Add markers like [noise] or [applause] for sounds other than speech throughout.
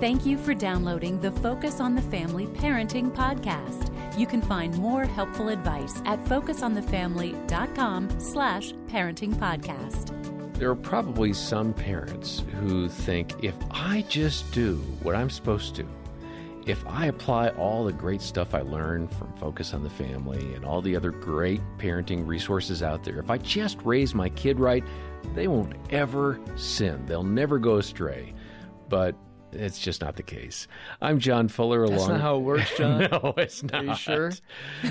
Thank you for downloading the Focus on the Family Parenting Podcast. You can find more helpful advice at focusonthefamily.com slash parenting podcast. There are probably some parents who think if I just do what I'm supposed to, if I apply all the great stuff I learned from Focus on the Family and all the other great parenting resources out there, if I just raise my kid right, they won't ever sin. They'll never go astray. But it's just not the case. I'm John Fuller. That's along... not how it works, [laughs] John. no, it's not. Are you sure?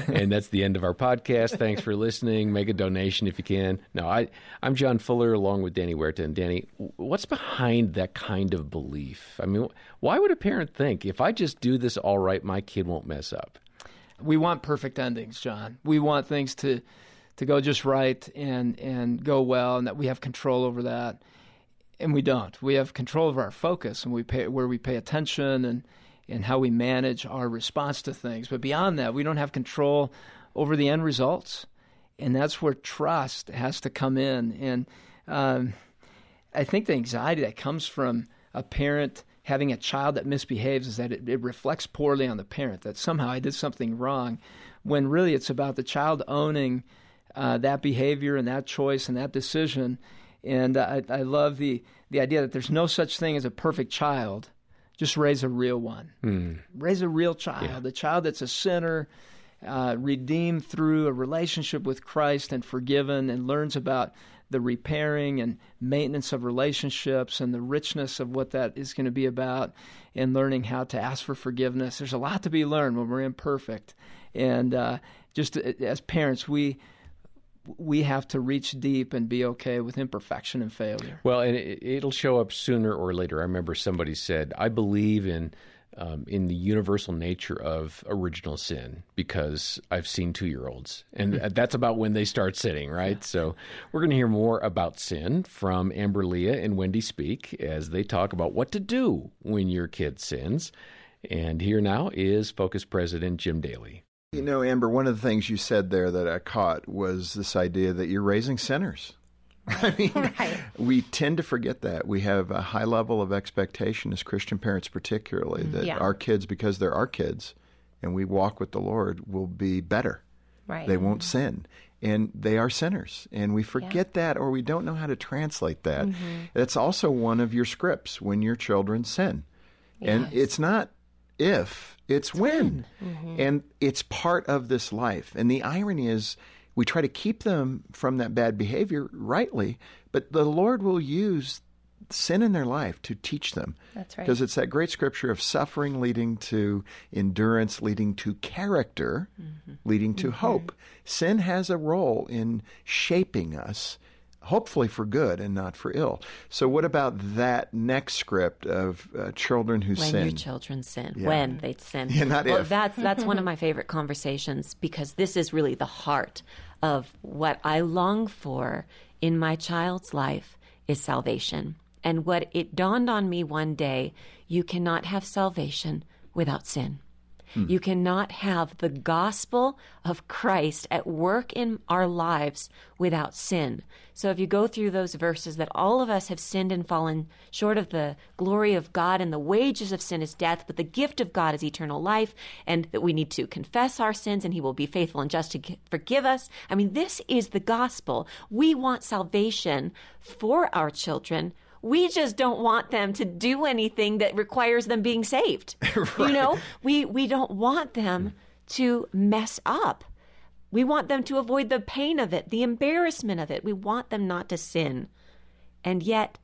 and that's the end of our podcast. Thanks for listening. Make a donation if you can. No, I, I'm John Fuller along with Danny Huerta. And Danny, what's behind that kind of belief? I mean, why would a parent think if I just do this all right, my kid won't mess up? We want perfect endings, John. We want things to to go just right and and go well, and that we have control over that and we don't. We have control of our focus and we pay where we pay attention and and how we manage our response to things. But beyond that, we don't have control over the end results, and that's where trust has to come in. And um, I think the anxiety that comes from a parent having a child that misbehaves is that it, it reflects poorly on the parent. That somehow I did something wrong, when really it's about the child owning uh, that behavior and that choice and that decision and I, I love the, the idea that there's no such thing as a perfect child. Just raise a real one. Mm. Raise a real child, yeah. a child that's a sinner, uh, redeemed through a relationship with Christ and forgiven, and learns about the repairing and maintenance of relationships and the richness of what that is going to be about, and learning how to ask for forgiveness. There's a lot to be learned when we're imperfect. And uh, just as parents, we we have to reach deep and be okay with imperfection and failure. Well, and it, will show up sooner or later. I remember somebody said, "I believe in." Um, in the universal nature of original sin, because I've seen two year olds, and hmm. that's about when they start sinning, right? Yeah. So, we're going to hear more about sin from Amber Lia and Wendy Speake as they talk about what to do when your kid sins. And here now is Focus President Jim Daly. You know, Amber, one of the things you said there that I caught was this idea that you're raising sinners. [laughs] I mean, right. we tend to forget that. We have a high level of expectation as Christian parents, particularly, that yeah. our kids, because they're our kids and we walk with the Lord, will be better. Right. They won't sin. And they are sinners. And we forget yeah. that or we don't know how to translate that. Mm-hmm. That's also one of your scripts when your children sin. Yes. And it's not if, it's when. Mm-hmm. And it's part of this life. And the irony is, we try to keep them from that bad behavior rightly, but the Lord will use sin in their life to teach them. That's right. Because it's that great scripture of suffering leading to endurance, leading to character, mm-hmm. leading to mm-hmm. hope. Sin has a role in shaping us hopefully for good and not for ill. So, what about that next script of uh, children who when sin? When your children sin, yeah. when they sin. Yeah, not well, if. That's [laughs] that's one of my favorite conversations because this is really the heart of what I long for in my child's life is salvation. And what it dawned on me one day, you cannot have salvation without sin. Hmm. You cannot have the gospel of Christ at work in our lives without sin. So if you go through those verses that all of us have sinned and fallen short of the glory of God and the wages of sin is death, but the gift of God is eternal life and that we need to confess our sins and he will be faithful and just to forgive us. I mean, this is the gospel. We want salvation for our children we just don't want them to do anything that requires them being saved. right. [laughs] You know, we we don't want them to mess up. We want them to avoid the pain of it, the embarrassment of it. We want them not to sin. And yet,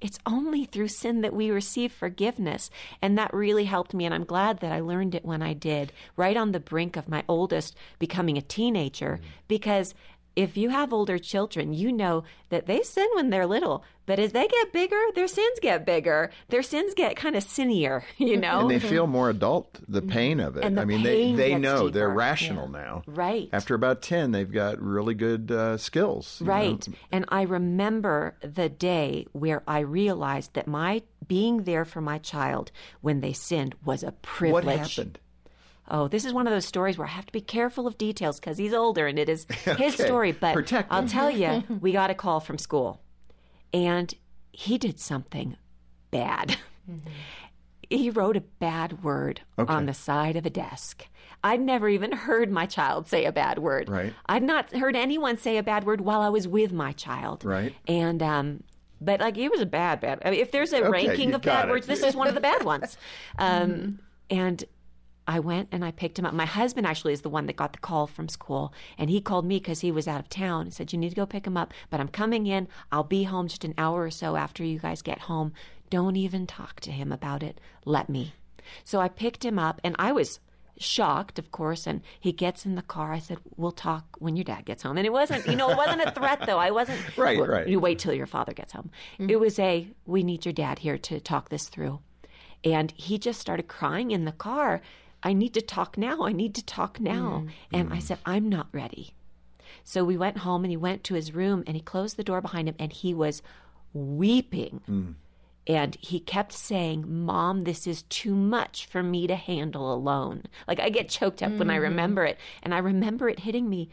it's only through sin that we receive forgiveness. And that really helped me. And I'm glad that I learned it when I did, right on the brink of my oldest becoming a teenager, mm. because if you have older children, you know that they sin when they're little, but as they get bigger, their sins get bigger. Their sins get kind of sinnier, [laughs] you know. And they feel more adult. The mm-hmm. pain of it. And the I mean, they they know deeper. they're rational yeah. now. Right. After about ten, they've got really good uh, skills. Right. Know? And I remember the day where I realized that my being there for my child when they sinned was a privilege. What happened? Oh, this is one of those stories where I have to be careful of details because he's older and it is [laughs] okay. his story. But Protect I'll tell you, [laughs] we got a call from school and he did something bad. Mm-hmm. he wrote a bad word Okay. on the side of a desk. I'd never even heard my child say a bad word. Right. I'd not heard anyone say a bad word while I was with my child. Right. And um, but like it was a bad bad. I mean, if there's a Okay, ranking of bad it. words, this is one of the bad [laughs] ones. Um, And I went and I picked him up. My husband actually is the one that got the call from school, and he called me because he was out of town and said, "You need to go pick him up." But I'm coming in. I'll be home just an hour or so after you guys get home. Don't even talk to him about it. Let me. So I picked him up, and I was shocked, of course. And he gets in the car. I said, "We'll talk when your dad gets home." And it wasn't, you know, it wasn't a threat though. I wasn't. [laughs] Right, "Well, right. You wait till your father gets home. Mm-hmm. It was a, "We need your dad here to talk this through." And he just started crying in the car. I need to talk now. I need to talk now. Mm. And I mm. said, I'm not ready. So we went home and he went to his room and he closed the door behind him and he was weeping. Mm. And he kept saying, Mom, this is too much for me to handle alone. Like I get choked up when I remember it. And I remember it hitting me.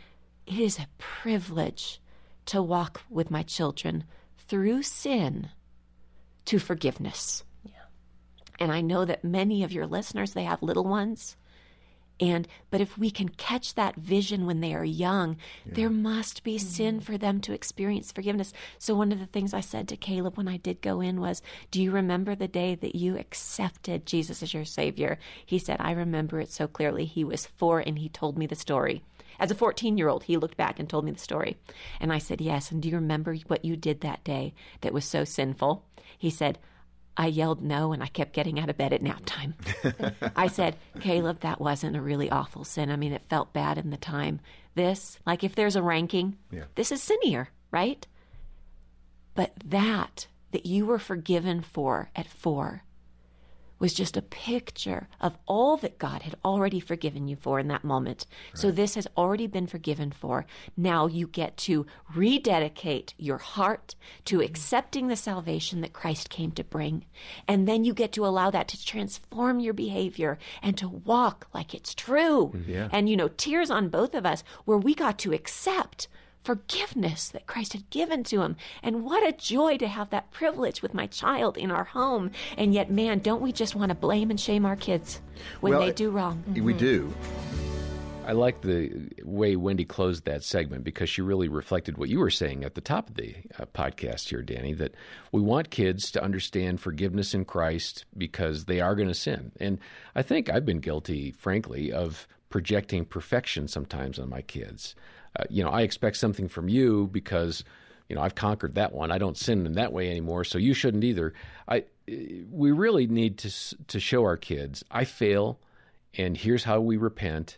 It is a privilege to walk with my children through sin to forgiveness. And I know that many of your listeners, they have little ones. And but if we can catch that vision when they are young, there must be mm-hmm. sin for them to experience forgiveness. So one of the things I said to Caleb when I did go in was, "Do you remember the day that you accepted Jesus as your savior?" He said, "I remember it so clearly. He was 4 and he told me the story." As a 14-year-old, he looked back and told me the story. And I said, "Yes, and do you remember what you did that day that was so sinful?" He said, I yelled no and I kept getting out of bed at nap time. [laughs] I said, Caleb, that wasn't a really awful sin. I mean, it felt bad in the time. This, like if there's a ranking, Yeah. this is sinnier, right? But that, that you were forgiven for at four, was just a picture of all that God had already forgiven you for in that moment. So this has already been forgiven for. Now you get to rededicate your heart to mm-hmm. accepting the salvation that Christ came to bring. And then you get to allow that to transform your behavior and to walk like it's true. Mm-hmm. Yeah. And, you know, tears on both of us where we got to accept forgiveness that Christ had given to him. And what a joy to have that privilege with my child in our home. And yet, man, don't we just want to blame and shame our kids when Well, they do wrong? We do. I like the way Wendy closed that segment because she really reflected what you were saying at the top of the uh, podcast here, Danny, that we want kids to understand forgiveness in Christ because they are going to sin. And I think I've been guilty, frankly, of projecting perfection sometimes on my kids. Uh, you know, I expect something from you because, you know, I've conquered that one. I don't sin in that way anymore, so you shouldn't either. I we really need to to show our kids I fail and here's how we repent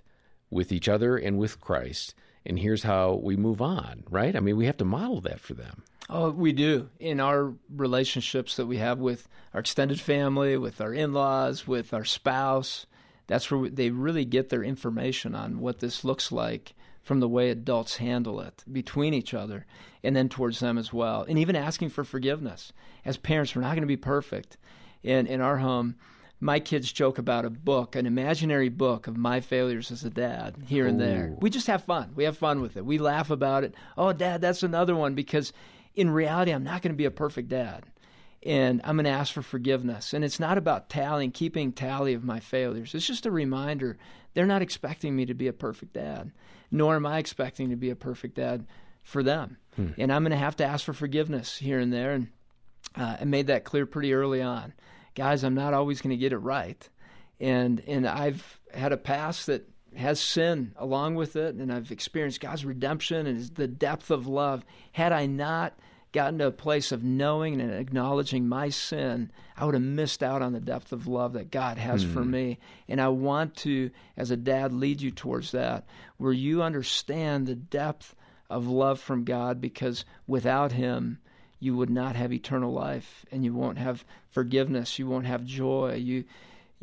with each other and with Christ. And here's how we move on, right? I mean, we have to model that for them. Oh, we do. In our relationships that we have with our extended family, with our in laws, with our spouse, that's where they really get their information on what this looks like from the way adults handle it between each other and then towards them as well. And even asking for forgiveness. As parents, we're not going to be perfect. In, in our home, my kids joke about a book, an imaginary book of my failures as a dad here and there. We just have fun. We have fun with it. We laugh about it. Oh, dad, that's another one because in reality, I'm not going to be a perfect dad. And I'm going to ask for forgiveness. And it's not about tallying, keeping tally of my failures. It's just a reminder they're not expecting me to be a perfect dad, nor am I expecting to be a perfect dad for them. And I'm going to have to ask for forgiveness here and there. And uh, I made that clear pretty early on. Guys, I'm not always going to get it right. And, and I've had a past that has sin along with it, and I've experienced God's redemption and the depth of love. Had I not gotten to a place of knowing and acknowledging my sin, I would have missed out on the depth of love that God has for hmm. me. And I want to, as a dad, lead you towards that, where you understand the depth of love from God, because without Him, you would not have eternal life, and you won't have forgiveness. You won't have joy. You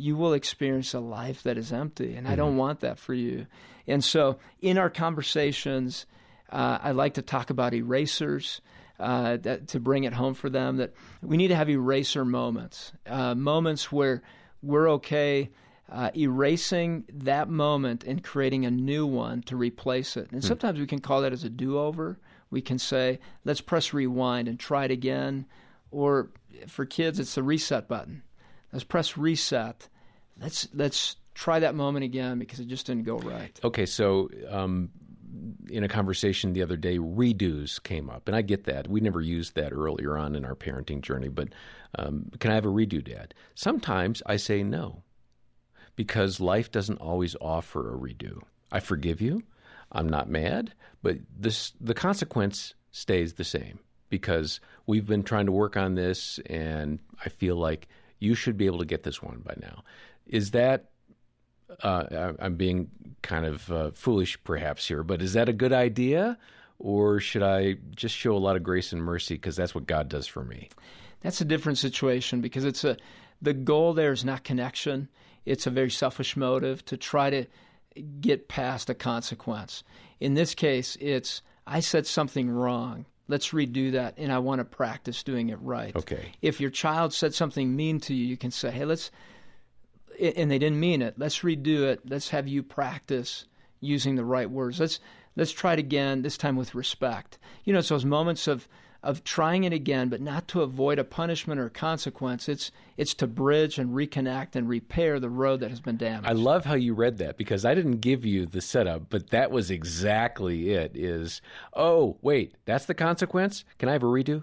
you will experience a life that is empty, and I hmm. don't want that for you. And so, in our conversations, uh, I like to talk about erasers. Uh, that, to bring it home for them, that we need to have eraser moments, uh, moments where we're okay uh, erasing that moment and creating a new one to replace it. And sometimes we can call that as a do over. We can say, let's press rewind and try it again. Or for kids, it's the reset button. Let's press reset. Let's let's try that moment again because it just didn't go right. Okay, so um, in a conversation the other day, redos came up, and I get that. We never used that earlier on in our parenting journey, but um, can I have a redo, Dad? Sometimes I say no because life doesn't always offer a redo. I forgive you. I'm not mad, but this the consequence stays the same because we've been trying to work on this, and I feel like you should be able to get this one by now. Is that uh, I'm being kind of uh, foolish perhaps here, but is that a good idea? Or should I just show a lot of grace and mercy because that's what God does for me? That's a different situation because it's a the goal there is not connection. It's a very selfish motive to try to get past a consequence. In this case, it's I said something wrong. Let's redo that, and I want to practice doing it right. Okay. If your child said something mean to you, you can say, "Hey, let's," and they didn't mean it. Let's redo it. Let's have you practice using the right words. Let's let's try it again. This time with respect. You know, it's those moments of of trying it again, but not to avoid a punishment or consequence. It's it's to bridge and reconnect and repair the road that has been damaged. I love how you read that because I didn't give you the setup, but that was exactly it. Is oh wait, that's the consequence? Can I have a redo?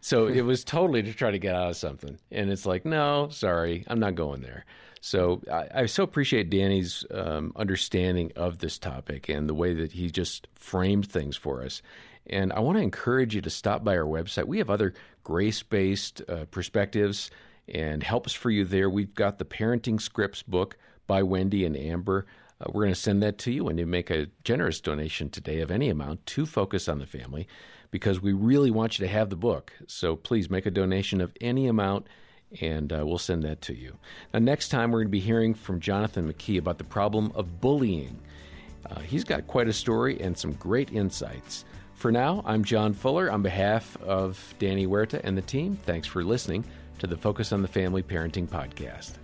So it was totally to try to get out of something, and it's like, no, sorry, I'm not going there. So I, I so appreciate Danny's um, understanding of this topic and the way that he just framed things for us. And I want to encourage you to stop by our website. We have other grace based uh, perspectives and helps for you there. We've got the Parenting Scripts book by Wendy and Amber. Uh, we're going to send that to you when you make a generous donation today of any amount to Focus on the Family because we really want you to have the book. So please make a donation of any amount and uh, we'll send that to you. Now, next time, we're going to be hearing from Jonathan McKee about the problem of bullying. Uh, he's got quite a story and some great insights. For now, I'm John Fuller. On behalf of Danny Huerta and the team, thanks for listening to the Focus on the Family Parenting Podcast.